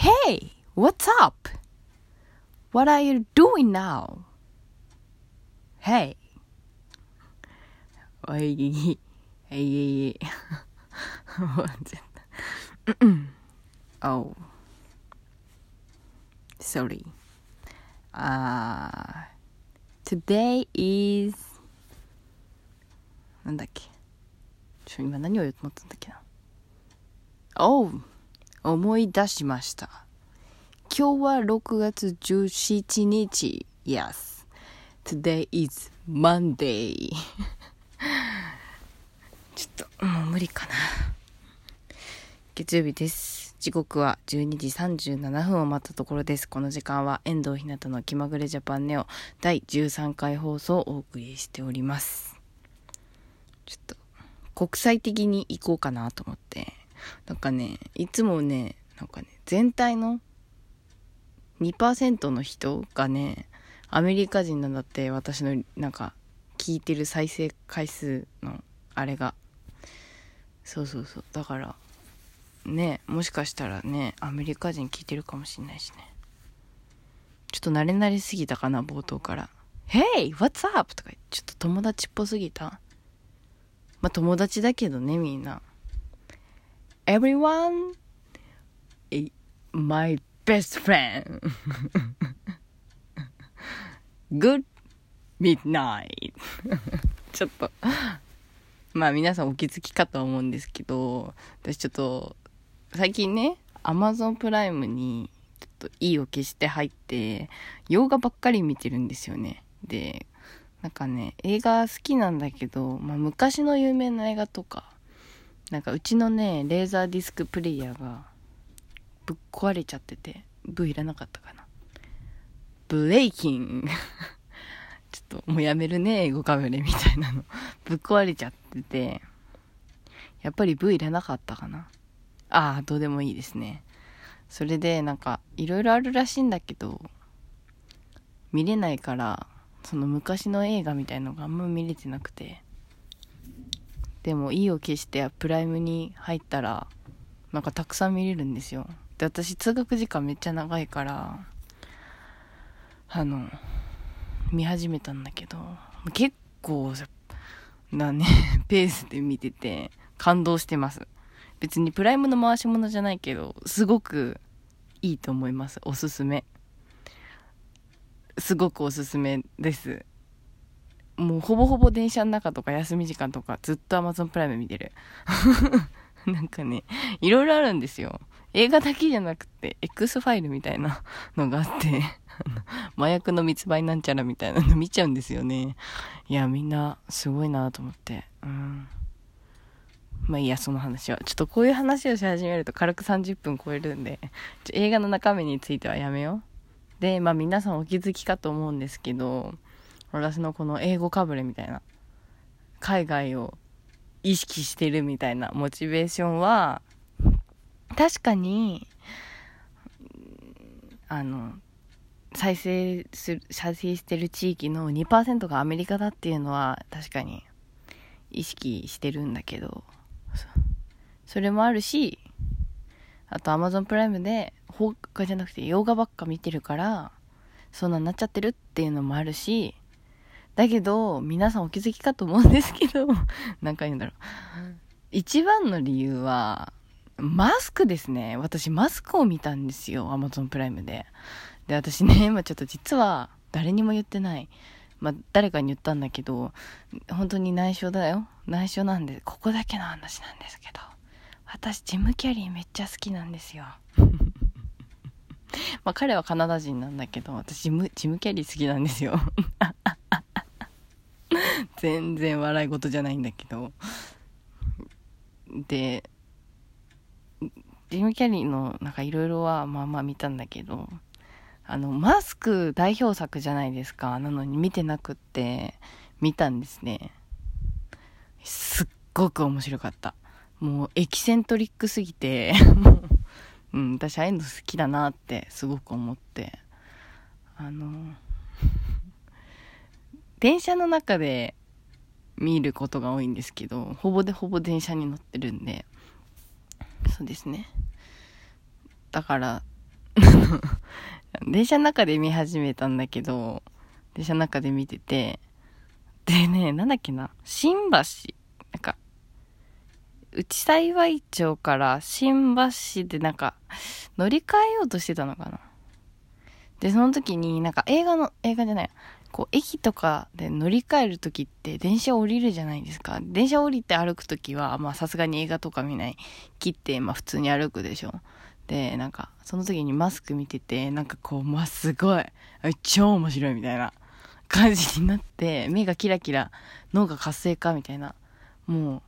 Hey, what's up? What are you doing now? Hey. おい、えいえい。oh. Sorry. Uh, today is なんだっけちょ、今何を言おうと思ったんだっけな。おう 思い出しました。今日は6月17日。Yes. Today is Monday. ちょっと、もう無理かな。月曜日です。時刻は12時37分を待ったところです。この時間は遠藤ひなたの気まぐれジャパンネオ第13回放送をお送りしております。ちょっと国際的に行こうかなと思って。なんかね、いつもね、なんかね、全体の2%の人がね、アメリカ人なんだって私のなんか聞いてる再生回数のあれが。そうそうそう。だから、ね、もしかしたらね、アメリカ人聞いてるかもしんないしね。ちょっと慣れ慣れすぎたかな、冒頭から。Hey! What's up? とかちょっと友達っぽすぎたまあ友達だけどね、みんな。Everyone, my best friend. Good midnight. ちょっとまあ皆さんお気づきかと思うんですけど、私ちょっと、最近ね、Amazon プライムに、ちょっといいを消して入って、洋画ばっかり見てるんですよね。で、なんかね、映画好きなんだけど、まあ昔の有名な映画とか、なんかうちのね、レーザーディスクプレイヤーがぶっ壊れちゃってて、ブいらなかったかな。ブレイキン ちょっともうやめるね、英語かぶれみたいなの。ぶっ壊れちゃってて、やっぱりブいらなかったかな。ああ、どうでもいいですね。それでなんか、いろいろあるらしいんだけど、見れないから、その昔の映画みたいのがあんま見れてなくて、でも、いいを消してプライムに入ったら、なんかたくさん見れるんですよ。で、私通学時間めっちゃ長いから、あの、見始めたんだけど、結構なね、ペースで見てて、感動してます。別にプライムの回し物じゃないけど、すごくいいと思います。おすすめ。すごくおすすめです。もうほぼほぼ電車の中とか休み時間とかずっと Amazon プライム見てる。なんかね、いろいろあるんですよ。映画だけじゃなくて、X ファイルみたいなのがあって 麻薬の密売なんちゃらみたいなの見ちゃうんですよね。いや、みんなすごいなと思って。うん。まあいいや、その話は。ちょっとこういう話をし始めると軽く30分超えるんで、映画の中身についてはやめよう。で、まあ皆さんお気づきかと思うんですけど、私のこの英語かぶれみたいな、海外を意識してるみたいな。モチベーションは、確かに、あの、再生する、再生してる地域の2%がアメリカだっていうのは確かに意識してるんだけど、それもあるし、あと Amazon プライムで放課じゃなくて洋画ばっか見てるから、そんなになっちゃってるっていうのもあるし、だけど、皆さんお気づきかと思うんですけど、何回言うんだろう。一番の理由は、マスクですね。私マスクを見たんですよ。Amazon プライムで。で、私ね、今ちょっと実は誰にも言ってない。まあ、誰かに言ったんだけど、本当に内緒だよ。内緒なんで、ここだけの話なんですけど。私、ジム・キャリーめっちゃ好きなんですよ。まあ、彼はカナダ人なんだけど、私ジム、ジム・キャリー好きなんですよ。全然笑い事じゃないんだけど。で、ジム・キャリーのなんかいろいろはまあまあ見たんだけど、あの、マスク代表作じゃないですか。なのに見てなくって、見たんですね。すっごく面白かった。もうエキセントリックすぎて、うん、私ああいうの好きだなってすごく思って。あの、電車の中で見ることが多いんですけど、ほぼでほぼ電車に乗ってるんで、そうですね。だから、電車の中で見始めたんだけど、電車の中で見てて、でね、なんだっけな、新橋、なんか、内幸町から新橋でなんか、乗り換えようとしてたのかな。で、その時になんか映画の、映画じゃない、こう、駅とかで乗り換える時って電車降りるじゃないですか。電車降りて歩く時は、まあさすがに映画とか見ない。切って、まあ普通に歩くでしょ。で、なんか、その時にマスク見てて、なんかこう、まあ、すごい、超面白いみたいな感じになって、目がキラキラ、脳が活性化みたいな、も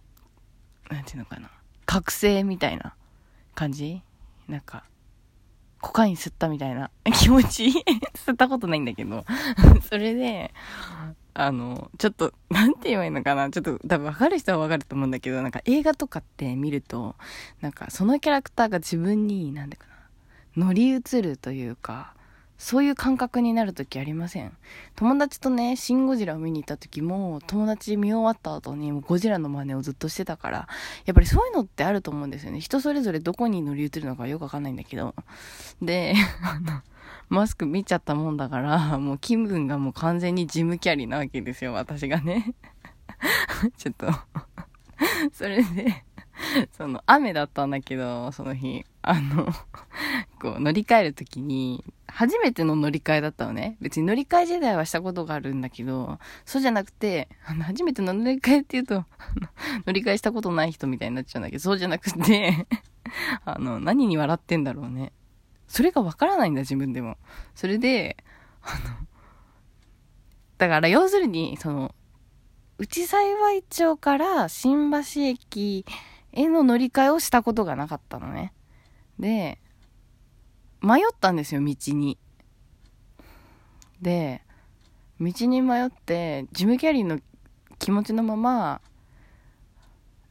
う、なんていうのかな、覚醒みたいな感じ？なんか、コカイン吸ったみたいな。気持ち 吸ったことないんだけど。それで、あの、ちょっと、なんて言えばいいのかな。ちょっと多分分かる人は分かると思うんだけど、なんか映画とかって見ると、なんかそのキャラクターが自分に、なんでかな、乗り移るというか、そういう感覚になる時ありません？友達とね、シン・ゴジラを見に行った時も、友達見終わった後にもうゴジラの真似をずっとしてたから、やっぱりそういうのってあると思うんですよね。人それぞれどこに乗り移るのかよくわかんないんだけど。で、マスク見ちゃったもんだから、もう気分がもう完全にジムキャリーなわけですよ、私がね。ちょっとそれでその、雨だったんだけど、その日、あのこう、乗り換えるときに、初めての乗り換えだったのね。別に乗り換え時代はしたことがあるんだけど、そうじゃなくて、あの、初めての乗り換えって言うと 乗り換えしたことない人みたいになっちゃうんだけど、そうじゃなくて あの、何に笑ってんだろうね。それがわからないんだ、自分でも。それで、あの、だから要するに、その、内幸町から新橋駅への乗り換えをしたことがなかったのね。で、迷ったんですよ、道に。で、道に迷って、ジム・キャリーの気持ちのまま、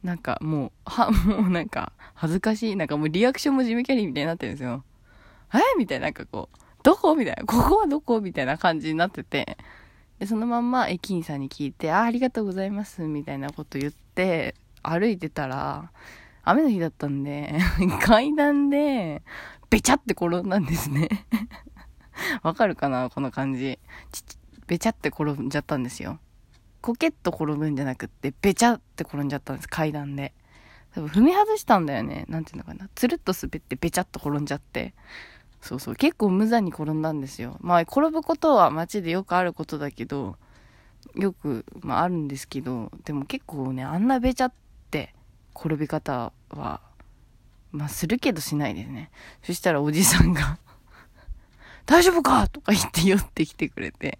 なんかもう、は、もうなんか、恥ずかしい。なんかもうリアクションもジム・キャリーみたいになってるんですよ。え？みたいな、なんかこう、どこ？みたいな、ここはどこ？みたいな感じになってて、で、そのまんま駅員さんに聞いて、あ、ありがとうございます、みたいなこと言って、歩いてたら、雨の日だったんで、階段で、べちゃって転んだんですね わかるかなこの感じ。ちべちゃって転んじゃったんですよ。コケッと転ぶんじゃなくって、べちゃって転んじゃったんです、階段で。多分踏み外したんだよね。なんていうのかな。つるっと滑ってべちゃっと転んじゃって。そうそう。結構無残に転んだんですよ。まあ、転ぶことは街でよくあることだけど、よく、まああるんですけど、でも結構ね、あんなべちゃって転び方は、まあするけどしないですね。そしたらおじさんが 大丈夫かとか言って寄ってきてくれて。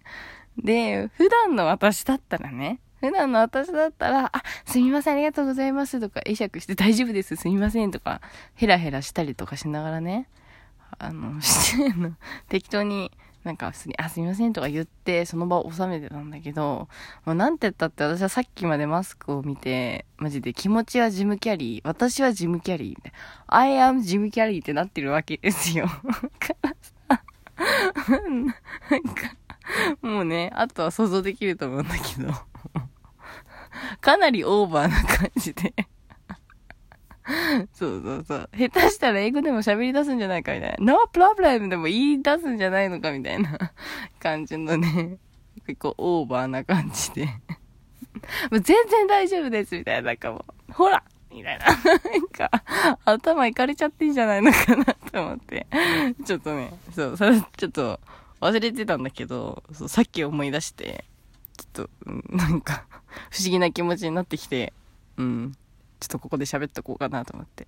で、普段の私だったらね、普段の私だったら、あ、すみません、ありがとうございますとか、会釈して大丈夫です、すみませんとか、ヘラヘラしたりとかしながらね、あの、しての、適当に、なんか普通に、あ、すみませんとか言って、その場を収めてたんだけど、まあ、なんて言ったって私はさっきまでマスクを見て、マジで気持ちはジムキャリー、私はジムキャリー、みたいな I am ジムキャリーってなってるわけですよ。なんか、もうね、あとは想像できると思うんだけど、かなりオーバーな感じで そうそうそう。下手したら英語でも喋り出すんじゃないかみたいな。No problem でも言い出すんじゃないのかみたいな 感じのね、結構オーバーな感じでもう全然大丈夫ですみたいな。なんかもう、ほらみたいな。なんか、頭いかれちゃっていいんじゃないのかなと思って。ちょっとね、そう、それちょっと忘れてたんだけど、そうさっき思い出して、ちょっと、なんか、不思議な気持ちになってきて、うん。ちょっとここで喋っとこうかなと思って。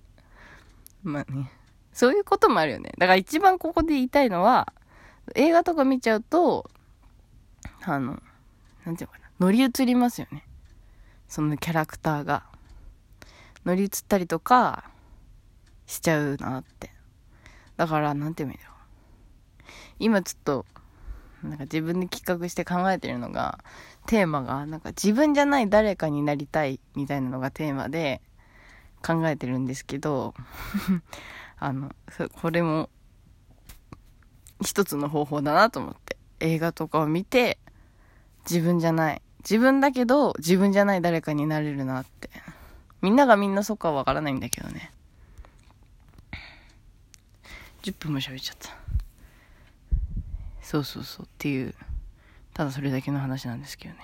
まあね。そういうこともあるよね。だから一番ここで言いたいのは、映画とか見ちゃうと、あの、なんていうのかな、乗り移りますよね。そのキャラクターが。乗り移ったりとか、しちゃうなって。だから、なんて言うんだろう。今ちょっと、なんか自分で企画して考えてるのが、テーマが、なんか自分じゃない誰かになりたいみたいなのがテーマで、考えてるんですけど あの、これも一つの方法だなと思って。映画とかを見て、自分じゃない。自分だけど、自分じゃない誰かになれるなって。みんながみんなそっかはわからないんだけどね。10分も喋っちゃったそうそうそうっていうただそれだけの話なんですけどね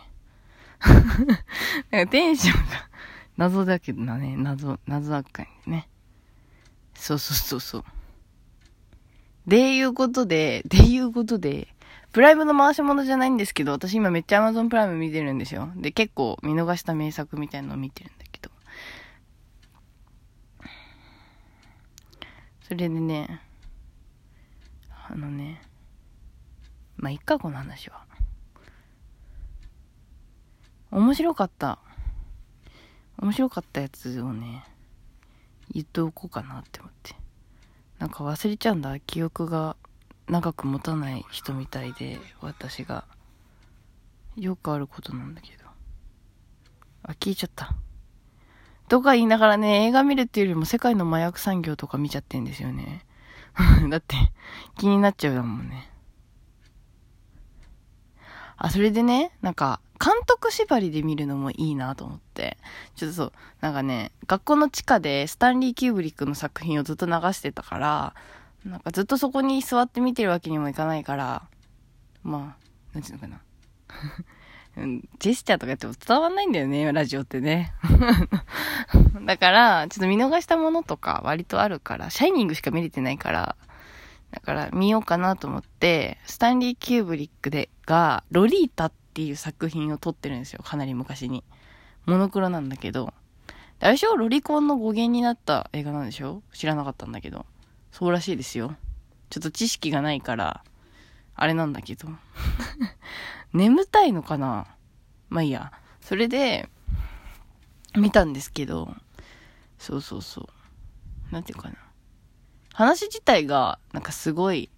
なんかテンションが謎だけどなね謎謎扱いねそうそうそうそうでいうことで、でいうことで、プライムの回し物じゃないんですけど、私今めっちゃ Amazon プライム見てるんですよ。で、結構見逃した名作みたいなのを見てるんだけど。それでね、あのね、まあ、いっか、この話は。面白かった。面白かったやつをね、言っておこうかなって思って。なんか忘れちゃうんだ。記憶が長く持たない人みたいで私が。よくあることなんだけど。あ聞いちゃった。とか言いながらね映画見るっていうよりも世界の麻薬産業とか見ちゃってんですよね。だって気になっちゃうだもんね。あそれでねなんか監督縛りで見るのもいいなと思って。ちょっとそう、なんかね、学校の地下でスタンリー・キューブリックの作品をずっと流してたから、なんかずっとそこに座って見てるわけにもいかないから、まあ、なんていうのかな。ジェスチャーとかやっても伝わんないんだよね、ラジオってね。だから、ちょっと見逃したものとか割とあるから、シャイニングしか見れてないから、だから見ようかなと思って、スタンリー・キューブリックでが、ロリータってっていう作品を撮ってるんですよ。かなり昔に。モノクロなんだけど。あれでしょロリコンの語源になった映画なんでしょ？知らなかったんだけど。そうらしいですよ。ちょっと知識がないから、あれなんだけど。眠たいのかな？まあいいや。それで、見たんですけど、そうそうそう。なんていうかな。話自体が、なんかすごい、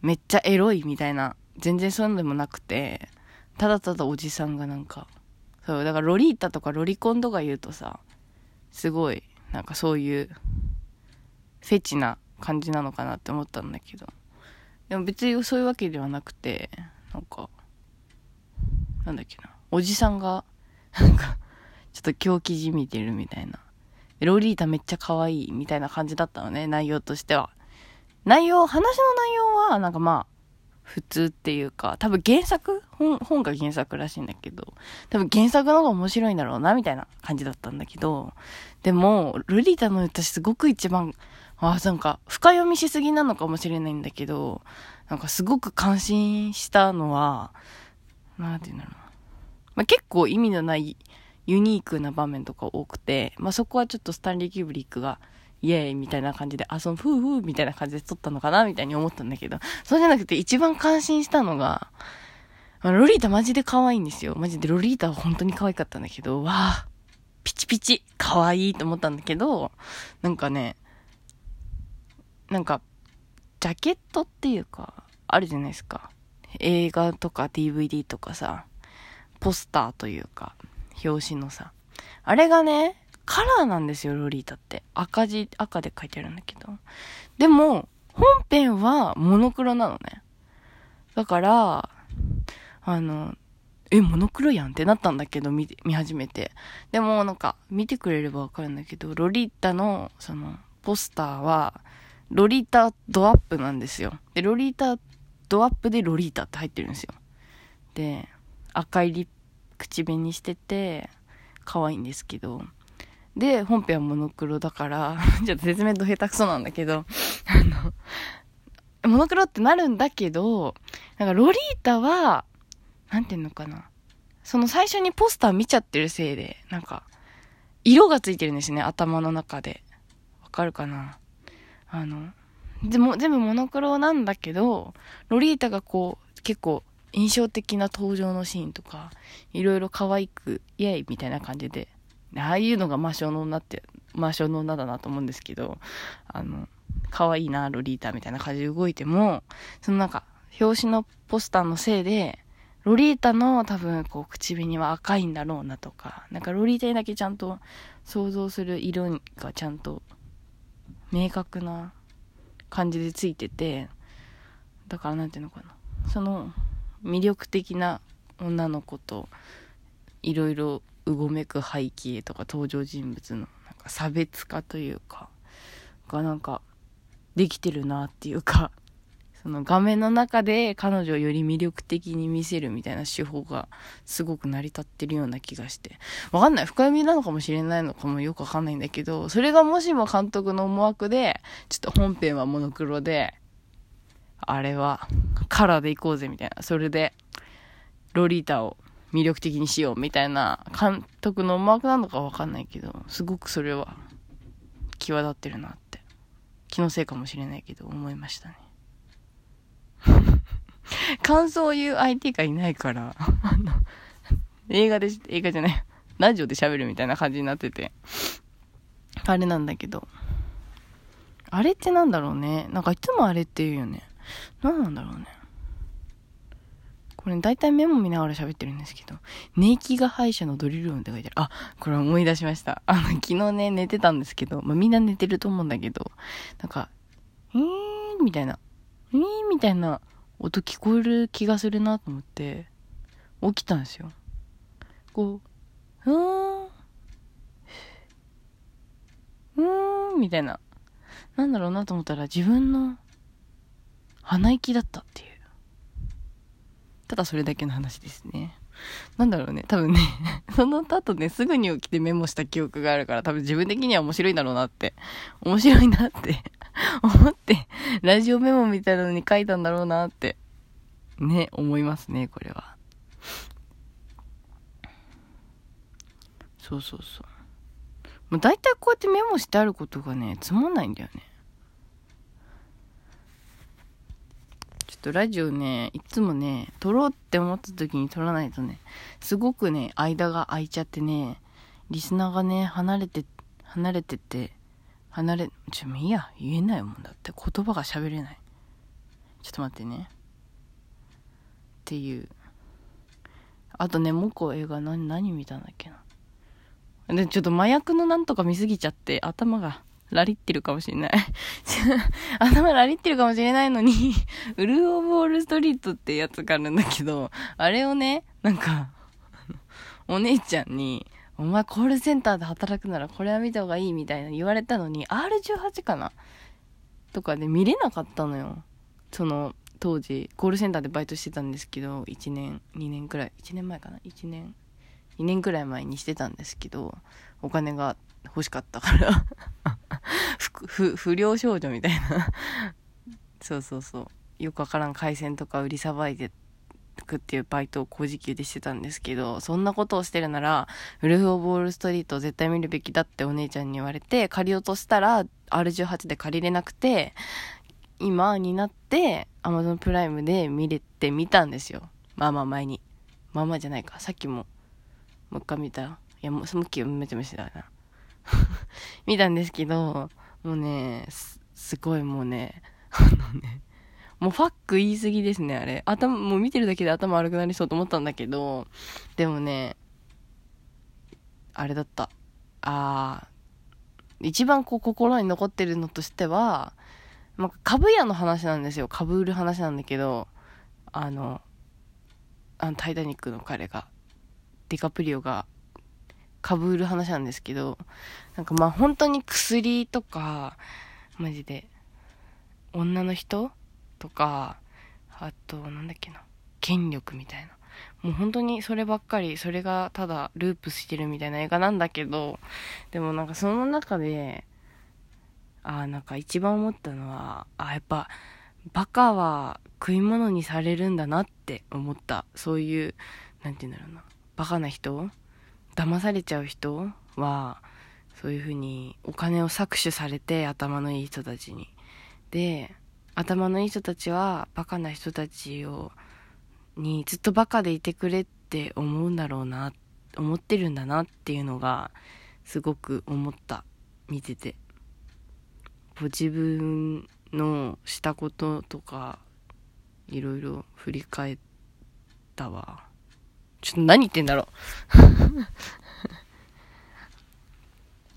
めっちゃエロいみたいな、全然そういうのでもなくて、ただただおじさんがなんか、そう、だからロリータとかロリコンとか言うとさ、すごい、なんかそういう、フェチな感じなのかなって思ったんだけど。でも別にそういうわけではなくて、なんか、なんだっけな、おじさんが、なんか、ちょっと狂気じみてるみたいな。ロリータめっちゃ可愛いみたいな感じだったのね、内容としては。内容、話の内容は、なんかまあ、普通っていうか、多分原作？本、本が原作らしいんだけど、多分原作の方が面白いんだろうな、みたいな感じだったんだけど、でも、ルリータの私すごく一番、あ、なんか、深読みしすぎなのかもしれないんだけど、なんかすごく感心したのは、なんて言うんだろう。まあ、結構意味のないユニークな場面とか多くて、まあ、そこはちょっとスタンリー・キューブリックがイエーイみたいな感じで、あ、その、ふうふうみたいな感じで撮ったのかなみたいに思ったんだけど、そうじゃなくて一番感心したのが、ロリータマジで可愛いんですよ。マジでロリータは本当に可愛かったんだけど、わあ、ピチピチ、可愛いと思ったんだけど、なんかね、なんか、ジャケットっていうか、あるじゃないですか。映画とか DVD とかさ、ポスターというか、表紙のさ、あれがね、カラーなんですよ、ロリータって。赤字、赤で書いてあるんだけど。でも、本編はモノクロなのね。だから、あの、え、モノクロやんってなったんだけど、見、見始めて。でも、なんか、見てくれればわかるんだけど、ロリータの、その、ポスターは、ロリータドアップなんですよ。で、ロリータドアップでロリータって入ってるんですよ。で、赤いリ口紅してて、可愛いんですけど、で、本編はモノクロだから、ちょっと説明と下手くそなんだけど、あの、モノクロってなるんだけど、なんかロリータは、なんていうのかな。その最初にポスター見ちゃってるせいで、なんか、色がついてるんですね、頭の中で。わかるかなあの、でも、全部モノクロなんだけど、ロリータがこう、結構印象的な登場のシーンとか、いろいろ可愛く、イエイみたいな感じでああいうのが魔性の女って、魔性の女だなと思うんですけど、あの、可愛いな、ロリータみたいな感じで動いても、そのなんか、表紙のポスターのせいで、ロリータの多分こう口紅は赤いんだろうなとか、なんかロリータにだけちゃんと想像する色がちゃんと明確な感じでついてて、だからなんていうのかな。その魅力的な女の子といろいろうごめく背景とか登場人物のなんか差別化というかがなんかできてるなっていうか、その画面の中で彼女をより魅力的に見せるみたいな手法がすごく成り立ってるような気がして。わかんない。深読みなのかもしれないのかもよくわかんないんだけど、それがもしも監督の思惑で、ちょっと本編はモノクロで、あれはカラーでいこうぜみたいな。それで、ロリータを魅力的にしようみたいな監督の思惑なのかわかんないけど、すごくそれは際立ってるなって。気のせいかもしれないけど思いましたね。感想を言う相手がいないから、映画で、映画じゃない、ラジオで喋るみたいな感じになってて、あれなんだけど、あれってなんだろうね。なんかいつもあれって言うよね。何なんだろうね。これ、大体メモ見ながら喋ってるんですけど、寝息が歯医者のドリル音って書いてある。あ、これ思い出しました。あの、昨日ね、寝てたんですけど、まあ、みんな寝てると思うんだけど、なんか、えーみたいな、えーみたいな音聞こえる気がするなと思って、起きたんですよ。こう、うーん、うーん、みたいな。なんだろうなと思ったら自分の鼻息だったっていう。ただそれだけの話ですね。なんだろうね。多分ね その後ね、すぐに起きてメモした記憶があるから、多分自分的には面白いんだろうなって、面白いなって 思って、ラジオメモみたいなのに書いたんだろうなって、ね、思いますね、これは。そうそうそう。もう大体こうやってメモしてあることがね、つまんないんだよね。ょっとラジオね、いつもね、撮ろうって思った時に撮らないとね、すごくね、間が空いちゃってね、リスナーがね、離れて、離れてて、離れ、ちょ、もういいや、言えないもんだって。言葉が喋れない。ちょっと待ってね。っていう。あとね、もう一個映画何、何見たんだっけな。で、ちょっと麻薬のなんとか見すぎちゃって、頭がラリってるかもしれない。頭ラリってるかもしれないのに ウルー・オブ・オール・ストリートってやつがあるんだけど、あれをね、なんか お姉ちゃんに、お前コールセンターで働くならこれは見た方がいいみたいな言われたのに、R18 かな？とかで見れなかったのよ。その、当時、コールセンターでバイトしてたんですけど、1年、2年くらい、1年前かな ?1 年、2年くらい前にしてたんですけど、お金が欲しかったから 不、不良少女みたいな そうそうそう。よくわからん海鮮とか売りさばいてくっていうバイトを高時給でしてたんですけど、そんなことをしてるなら、ウルフ・オブ・ウォール・ストリートを絶対見るべきだってお姉ちゃんに言われて、借りようとしたら R18 で借りれなくて、今になって Amazon プライムで見れてみたんですよ。まあまあ前に。まあまあじゃないか。さっきも、もう一回見た。いや、もう、その時めちゃめちゃだな。見たんですけど、もうね、す、すごいもうね、あのね、もうファック言い過ぎですね、あれ。頭、もう見てるだけで頭悪くなりそうと思ったんだけど、でもね、あれだった。あー、一番こう心に残ってるのとしては、まあ、株屋の話なんですよ。株売る話なんだけど、あの、あの、タイタニックの彼が、ディカプリオがかぶる話なんですけど、なんかまあ本当に薬とか、マジで、女の人とか、あと、なんだっけな、権力みたいな。もう本当にそればっかり、それがただループしてるみたいな映画なんだけど、でもなんかその中で、ああ、なんか一番思ったのは、あやっぱ、バカは食い物にされるんだなって思った。そういう、なんて言うんだろうな。バカな人騙されちゃう人は、そういうふうにお金を搾取されて頭のいい人たちに。で、頭のいい人たちはバカな人たちを、にずっとバカでいてくれって思うんだろうな、思ってるんだなっていうのがすごく思った。見てて。ご自分のしたこととかいろいろ振り返ったわ。ちょっと何言ってんだろ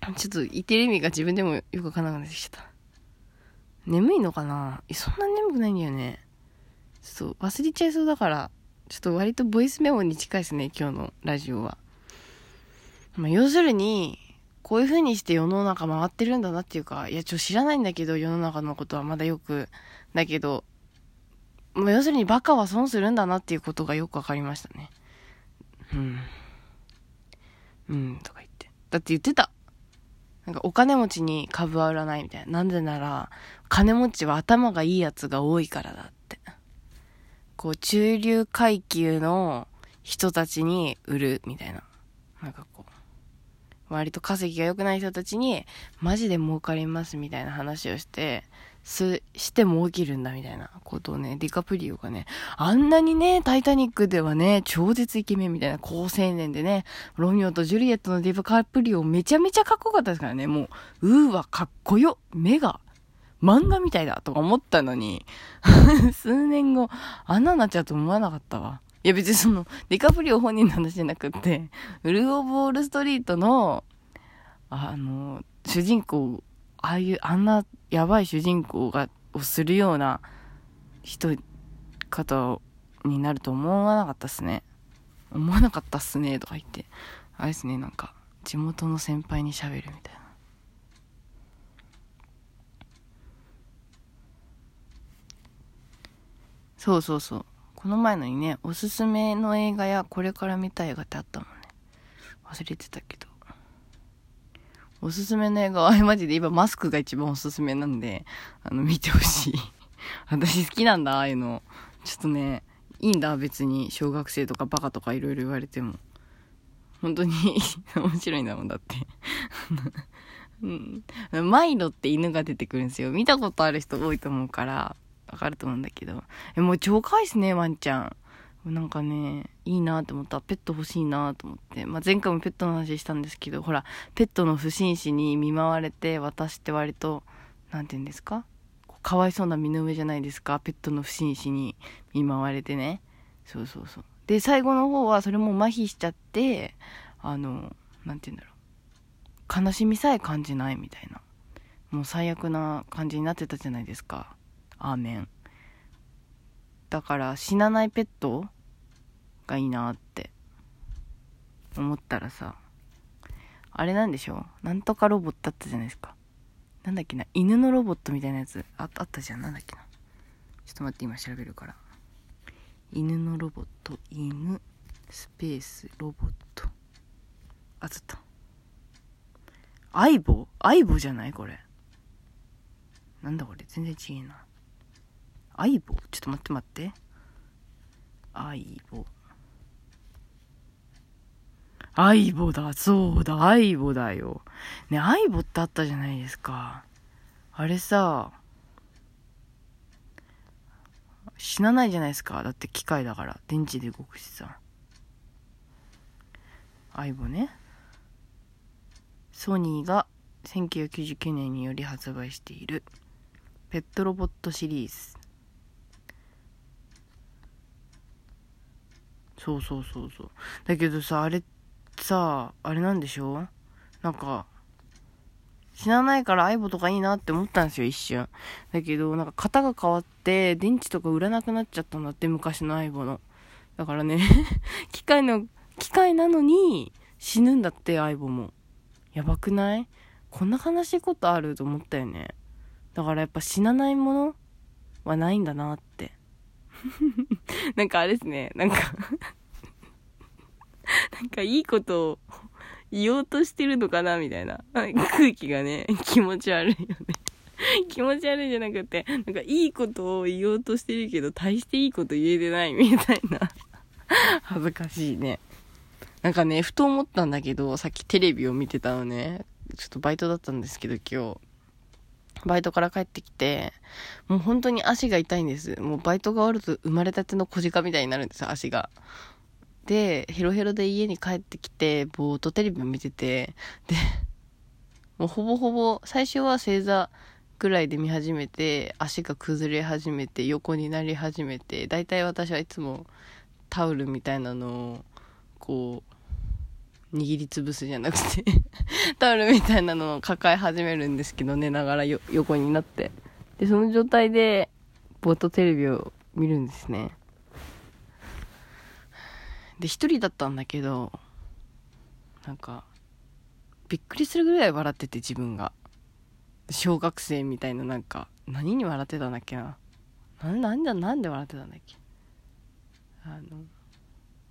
う ちょっと言ってる意味が自分でもよくわからなくなってきちゃった。眠いのかな？そんな眠くないんだよね。ちょっと忘れちゃいそうだから、ちょっと割とボイスメモに近いですね、今日のラジオは。まあ、要するに、こういう風にして世の中回ってるんだなっていうか、いや、ちょ、知らないんだけど、世の中のことはまだよく、だけど、まあ、要するにバカは損するんだなっていうことがよくわかりましたね。うん。うん、とか言って。だって言ってた。なんかお金持ちに株は売らないみたいな。なんでなら、金持ちは頭がいいやつが多いからだって。こう、中流階級の人たちに売るみたいな。なんかこう、割と稼ぎが良くない人たちに、マジで儲かりますみたいな話をして、すしても起きるんだみたいなことをね、ディカプリオがね、あんなにね、タイタニックではね、超絶イケメンみたいな高青年でね、ロミオとジュリエットのディカプリオめちゃめちゃかっこよかったですからね、もう、うーわ、かっこよ、目が、漫画みたいだとか思ったのに、数年後、あんなになっちゃうと思わなかったわ。いや別にその、ディカプリオ本人の話じゃなくって、ウルフ・オブ・ウォール・ストリートの、あの、主人公、ああいう、あんなやばい主人公が、をするような人、方になると思わなかったっすね。思わなかったっすね、とか言って。あれですね、なんか、地元の先輩に喋るみたいな。そうそうそう。この前のにね、おすすめの映画やこれから見たい映画ってあったもんね。忘れてたけど。おすすめの映画は、マジで今マスクが一番おすすめなんで、あの、見てほしい。私好きなんだ、ああいうの。ちょっとね、いいんだ、別に。小学生とかバカとかいろいろ言われても。本当に 面白いんだもんだってうん。マイロって犬が出てくるんですよ。見たことある人多いと思うから、わかると思うんだけど。え、もう超可愛いっすね、ワンちゃん。なんかね、いいなって思った。ペット欲しいなと思って。まあ、前回もペットの話したんですけど、ほら、ペットの不審死に見舞われて、私って割と、なんて言うんですか？かわいそうな身の上じゃないですか。ペットの不審死に見舞われてね。そうそうそう。で、最後の方はそれも麻痺しちゃって、あの、なんて言うんだろう。悲しみさえ感じないみたいな。もう最悪な感じになってたじゃないですか。アーメン。だから死なないペットがいいなって思ったらさ、あれなんでしょなんとかロボットあったじゃないですか。なんだっけな、犬のロボットみたいなやつ？ああったじゃん。なんだっけな？ちょっと待って、今調べるから。犬のロボット、犬、スペース、ロボット。あ、つった。相棒？相棒じゃない？これ。なんだこれ？全然違えな。相棒？ちょっと待って待って。相棒。相棒だ、そうだ、相棒だよ。ね、相棒ってあったじゃないですか。あれさ、死なないじゃないですか。だって機械だから。電池で動くしさ。相棒ね。ソニーが1999年により発売しているペットロボットシリーズ。そうそうそうそう。だけどさ、あれさ、あれなんでしょ？なんか、死なないから相棒とかいいなって思ったんですよ、一瞬。だけど、なんか型が変わって、電池とか売らなくなっちゃったんだって、昔の相棒の。だからね 機械の、機械なのに死ぬんだって、相棒も。やばくない？こんな悲しいことあると思ったよね。だからやっぱ死なないものはないんだなって。なんかあれですね、なんか なんかいいことを言おうとしてるのかなみたいな。空気がね、気持ち悪いよね気持ち悪いじゃなくて、なんかいいことを言おうとしてるけど、大していいこと言えてないみたいな恥ずかしいね。なんかね、ふと思ったんだけど、さっきテレビを見てたのね。ちょっとバイトだったんですけど、今日。バイトから帰ってきて、もう本当に足が痛いんです。もうバイトが終わると生まれたての小鹿みたいになるんですよ、足が。で、ヘロヘロで家に帰ってきて、ぼーっとテレビを見てて、で、もうほぼほぼ、最初は正座ぐらいで見始めて、足が崩れ始めて、横になり始めて、だいたい私はいつもタオルみたいなのを、こう、握りつぶすじゃなくて タオルみたいなのを抱え始めるんですけど、寝ながら横になって。で、その状態で、ぼーっとテレビを見るんですね。で、一人だったんだけど、なんか、びっくりするぐらい笑ってて自分が。小学生みたいななんか何に笑ってたんだっけな。なんなんだなんで笑ってたんだっけ。あの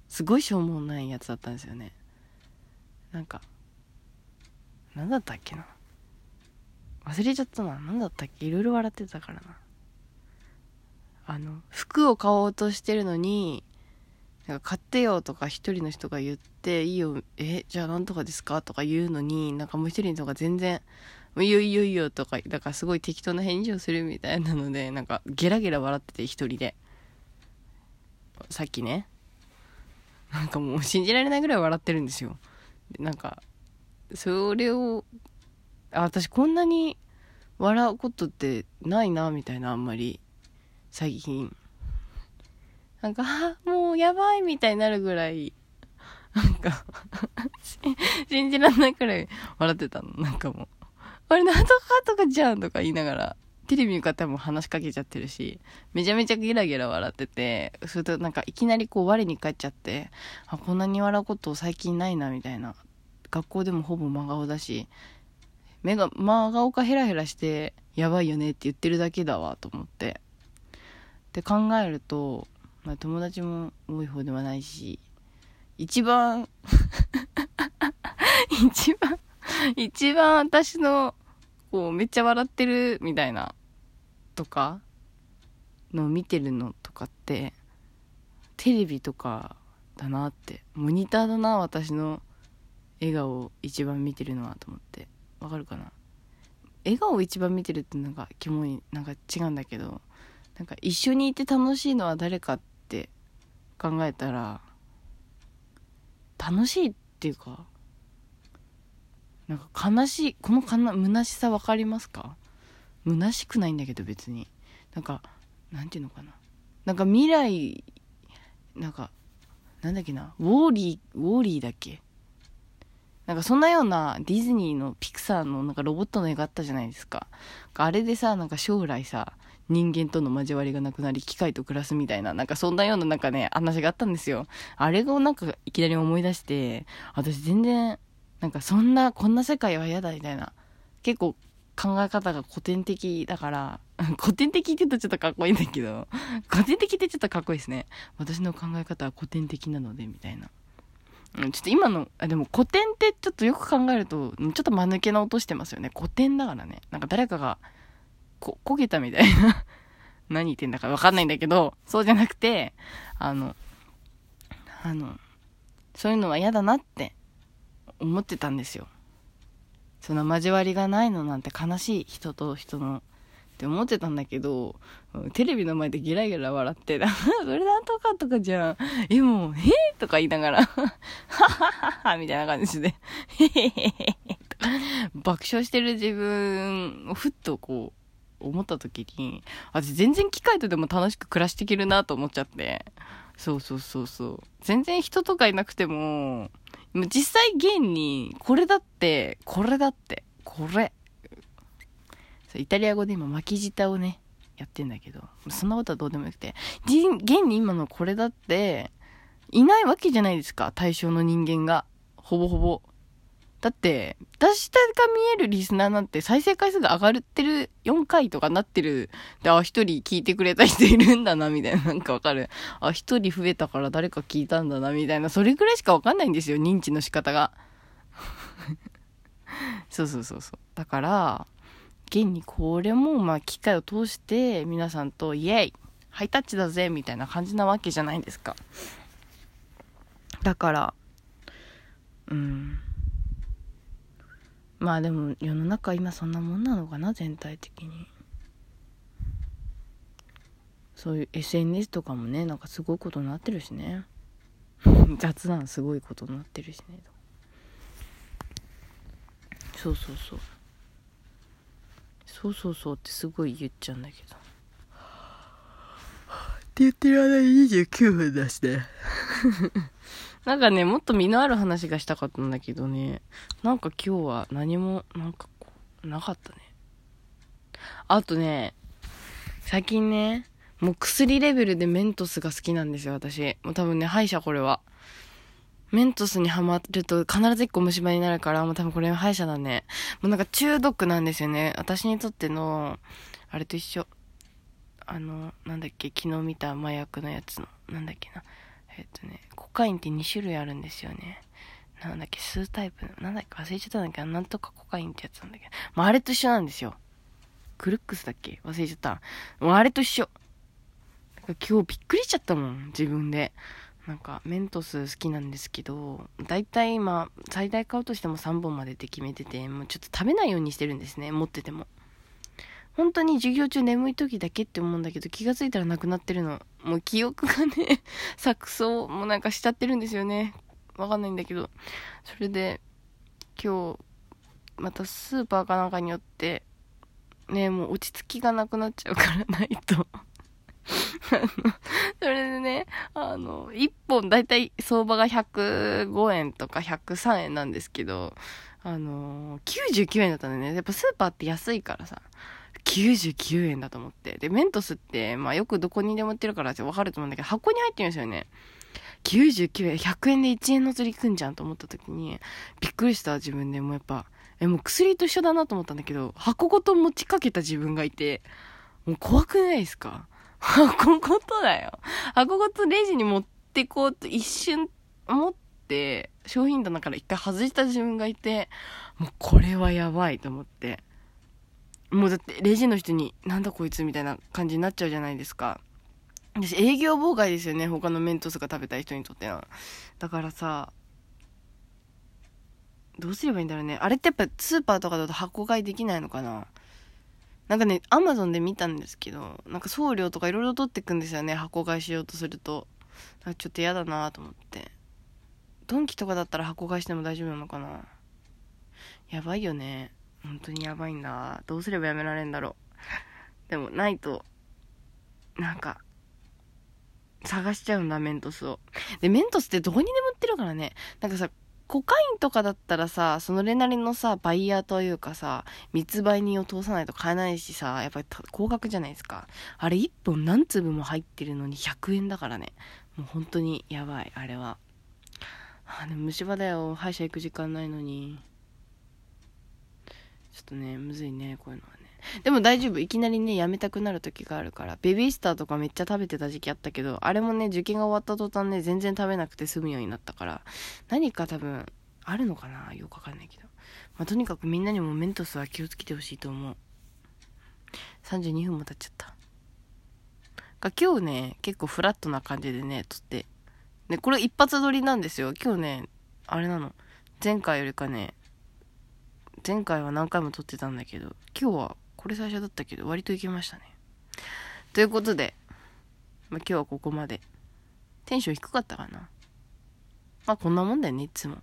すごいしょうもないやつだったんですよね。なんか何だったっけな。忘れちゃったな。何だったっけ。いろいろ笑ってたからな。あの服を買おうとしてるのになんか買ってよとか一人の人が言っていいよえじゃあなんとかですかとか言うのになんかもう一人の人が全然いいよいいよいいよとかだからすごい適当な返事をするみたいなのでなんかゲラゲラ笑ってて一人で。さっきね。なんかもう信じられないぐらい笑ってるんですよ。でなんかそれをあ私こんなに笑うことってないなみたいなあんまり最近。なんかあもうやばいみたいになるぐらいなんか 信じられないくらい笑ってたのなんかもうあれなんとかとかじゃんとか言いながらテレビに向かも話しかけちゃってるし、めちゃめちゃゲラゲラ笑ってて、それとなんかいきなりこう我に返っちゃって、あ、こんなに笑うこと最近ないな、みたいな。学校でもほぼ真顔だし、目が、真顔かヘラヘラして、やばいよねって言ってるだけだわ、と思って。って考えると、まあ友達も多い方ではないし、一番 一番一番私の、こう、めっちゃ笑ってるみたいなとかの見てるのとかってテレビとかだなってモニターだな私の笑顔を一番見てるのはと思ってわかるかな？笑顔を一番見てるってなんかキモいなんか違うんだけどなんか一緒にいて楽しいのは誰かって考えたら楽しいっていうかなんか悲しいこのかな虚しさ分かりますか？虚しくないんだけど別に。なんかなんていうのかな？なんか未来なんかなんだっけな？ウォーリーウォーリーだっけ？なんかそんなようなディズニーのピクサーのなんかロボットの絵があったじゃないですか。あれでさ、なんか将来さ、人間との交わりがなくなり機械と暮らすみたいな、なんかそんなようななんかね、話があったんですよ。あれをなんかいきなり思い出して、私全然、なんかそんな、こんな世界は嫌だみたいな。結構考え方が古典的だから、古典的って言うとちょっとかっこいいんだけど、古典的ってちょっとかっこいいですね。私の考え方は古典的なので、みたいな。うん、ちょっと今の、あ、でも古典ってちょっとよく考えると、ちょっと間抜けな音してますよね。古典だからね。なんか誰かが、こ、焦げたみたいな 何言ってんだかわかんないんだけど、そうじゃなくて、あの、あの、そういうのは嫌だなって思ってたんですよ。その交わりがないのなんて悲しい人と人のって思ってたんだけど、テレビの前でゲラゲラ笑って、それなんとかとかじゃん。え、もう、へえとか言いながら、ははははみたいな感じで、へへへへ爆笑してる自分をふっとこう、思った時に、私全然機械とでも楽しく暮らしていけるなと思っちゃって。そうそうそうそう。全然人とかいなくても、実際現に、これだって、これだって、これ。イタリア語で今巻き舌をね、やってんだけど、そんなことはどうでもよくて、現に今のこれだって、いないわけじゃないですか、対象の人間が。ほぼほぼ。だって、私が見えるリスナーなんて再生回数が上がってる4回とかなってる。で、あ、一人聞いてくれた人いるんだな、みたいな。なんかわかる。あ、一人増えたから誰か聞いたんだな、みたいな。それぐらいしかわかんないんですよ、認知の仕方が。そうそうそうそう。だから、現にこれも、まあ、機械を通して皆さんとイエイハイタッチだぜみたいな感じなわけじゃないですか。だから、うん。まあでも世の中今そんなもんなのかな全体的に。そういう SNS とかもねなんかすごいことになってるしね。雑談すごいことになってるしねそうそうそう。そうそうそうってすごい言っちゃうんだけど。って言ってる間に29分だしねなんかね、もっと身のある話がしたかったんだけどね、なんか今日は何も、なんかこう、なかったね。あとね、最近ね、もう薬レベルでメントスが好きなんですよ、私。もう多分ね、歯医者これは。メントスにハマると必ず一個虫歯になるから、もう多分これ歯医者だね。もうなんか中毒なんですよね。私にとっての、あれと一緒。あの、なんだっけ、昨日見た麻薬のやつの、なんだっけな。えっとね、コカインって2種類あるんですよね。なんだっけ、数タイプ。なんだっけ、忘れちゃったんだけど、なんとかコカインってやつなんだけど。まあ、あれと一緒なんですよ。クルックスだっけ？忘れちゃった。もうあれと一緒。今日びっくりしちゃったもん、自分で。なんか、メントス好きなんですけど、だいたい今、最大買うとしても3本までって決めてて、もうちょっと食べないようにしてるんですね、持ってても。本当に授業中眠い時だけって思うんだけど、気がついたらなくなってるの。もう記憶がね、錯綜もなんかしちゃってるんですよね。わかんないんだけど。それで、今日、またスーパーかなんかによって、ね、もう落ち着きがなくなっちゃうからないと それでね、あの、1本だいたい相場が105円とか103円なんですけど、あの99円だったんだよね。やっぱスーパーって安いからさ、99円だと思って。で、メントスって、まあよくどこにでも売ってるからわかると思うんだけど、箱に入ってるんですよね。99円、100円で1円の釣りくんじゃんと思った時に、びっくりした自分でもやっぱ、え、もう薬と一緒だなと思ったんだけど、箱ごと持ちかけた自分がいて、もう怖くないですか？箱ごとだよ。箱ごとレジに持ってこうと一瞬思って、商品棚から一回外した自分がいて、もうこれはやばいと思って。もうだってレジの人になんだこいつみたいな感じになっちゃうじゃないですか。私営業妨害ですよね。他のメントスが食べたい人にとっては。だからさ、どうすればいいんだろうね。あれってやっぱスーパーとかだと箱買いできないのかななんかね、アマゾンで見たんですけど、なんか送料とかいろいろ取ってくんですよね、箱買いしようとすると。だちょっと嫌だなと思って。ドンキとかだったら箱買いしても大丈夫なのかなやばいよね。本当にやばいんだ。どうすればやめられんだろう。でも、ないと、なんか、探しちゃうんだ、メントスを。で、メントスってどこにでも売ってるからね。なんかさ、コカインとかだったらさ、そのれなりのさ、バイヤーというかさ、密売人を通さないと買えないしさ、やっぱり高額じゃないですか。あれ1本何粒も入ってるのに100円だからね。もう本当にやばい、あれは。あ、でも虫歯だよ。歯医者行く時間ないのに。ちょっとね、むずいね、こういうのはね。でも大丈夫。いきなりね、やめたくなる時があるから。ベビースターとかめっちゃ食べてた時期あったけど、あれもね、受験が終わった途端ね、全然食べなくて済むようになったから、何か多分、あるのかなよくわかんないけど。まあ、とにかくみんなにもメントスは気をつけてほしいと思う。32分も経っちゃった。が今日ね、結構フラットな感じでね、撮って。で、これ一発撮りなんですよ。今日ね、あれなの。前回よりかね、前回は何回も撮ってたんだけど、今日はこれ最初だったけど、割といけましたね。ということで、まあ、今日はここまで。テンション低かったかな？まあこんなもんだよね、いつも。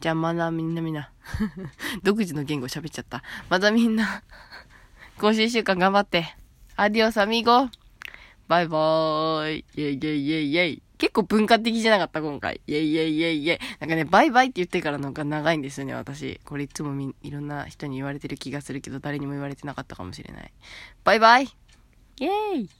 じゃあまだみんなみんな 独自の言語喋っちゃった。またみんな今週一週間頑張って。アディオスアミーゴバイバーイイェイイェイイェイイェイ結構文化的じゃなかった、今回。イェイイェイイェイイェイ。なんかね、バイバイって言ってからのが長いんですよね、私。これいつもみ、いろんな人に言われてる気がするけど、誰にも言われてなかったかもしれない。バイバイイェーイ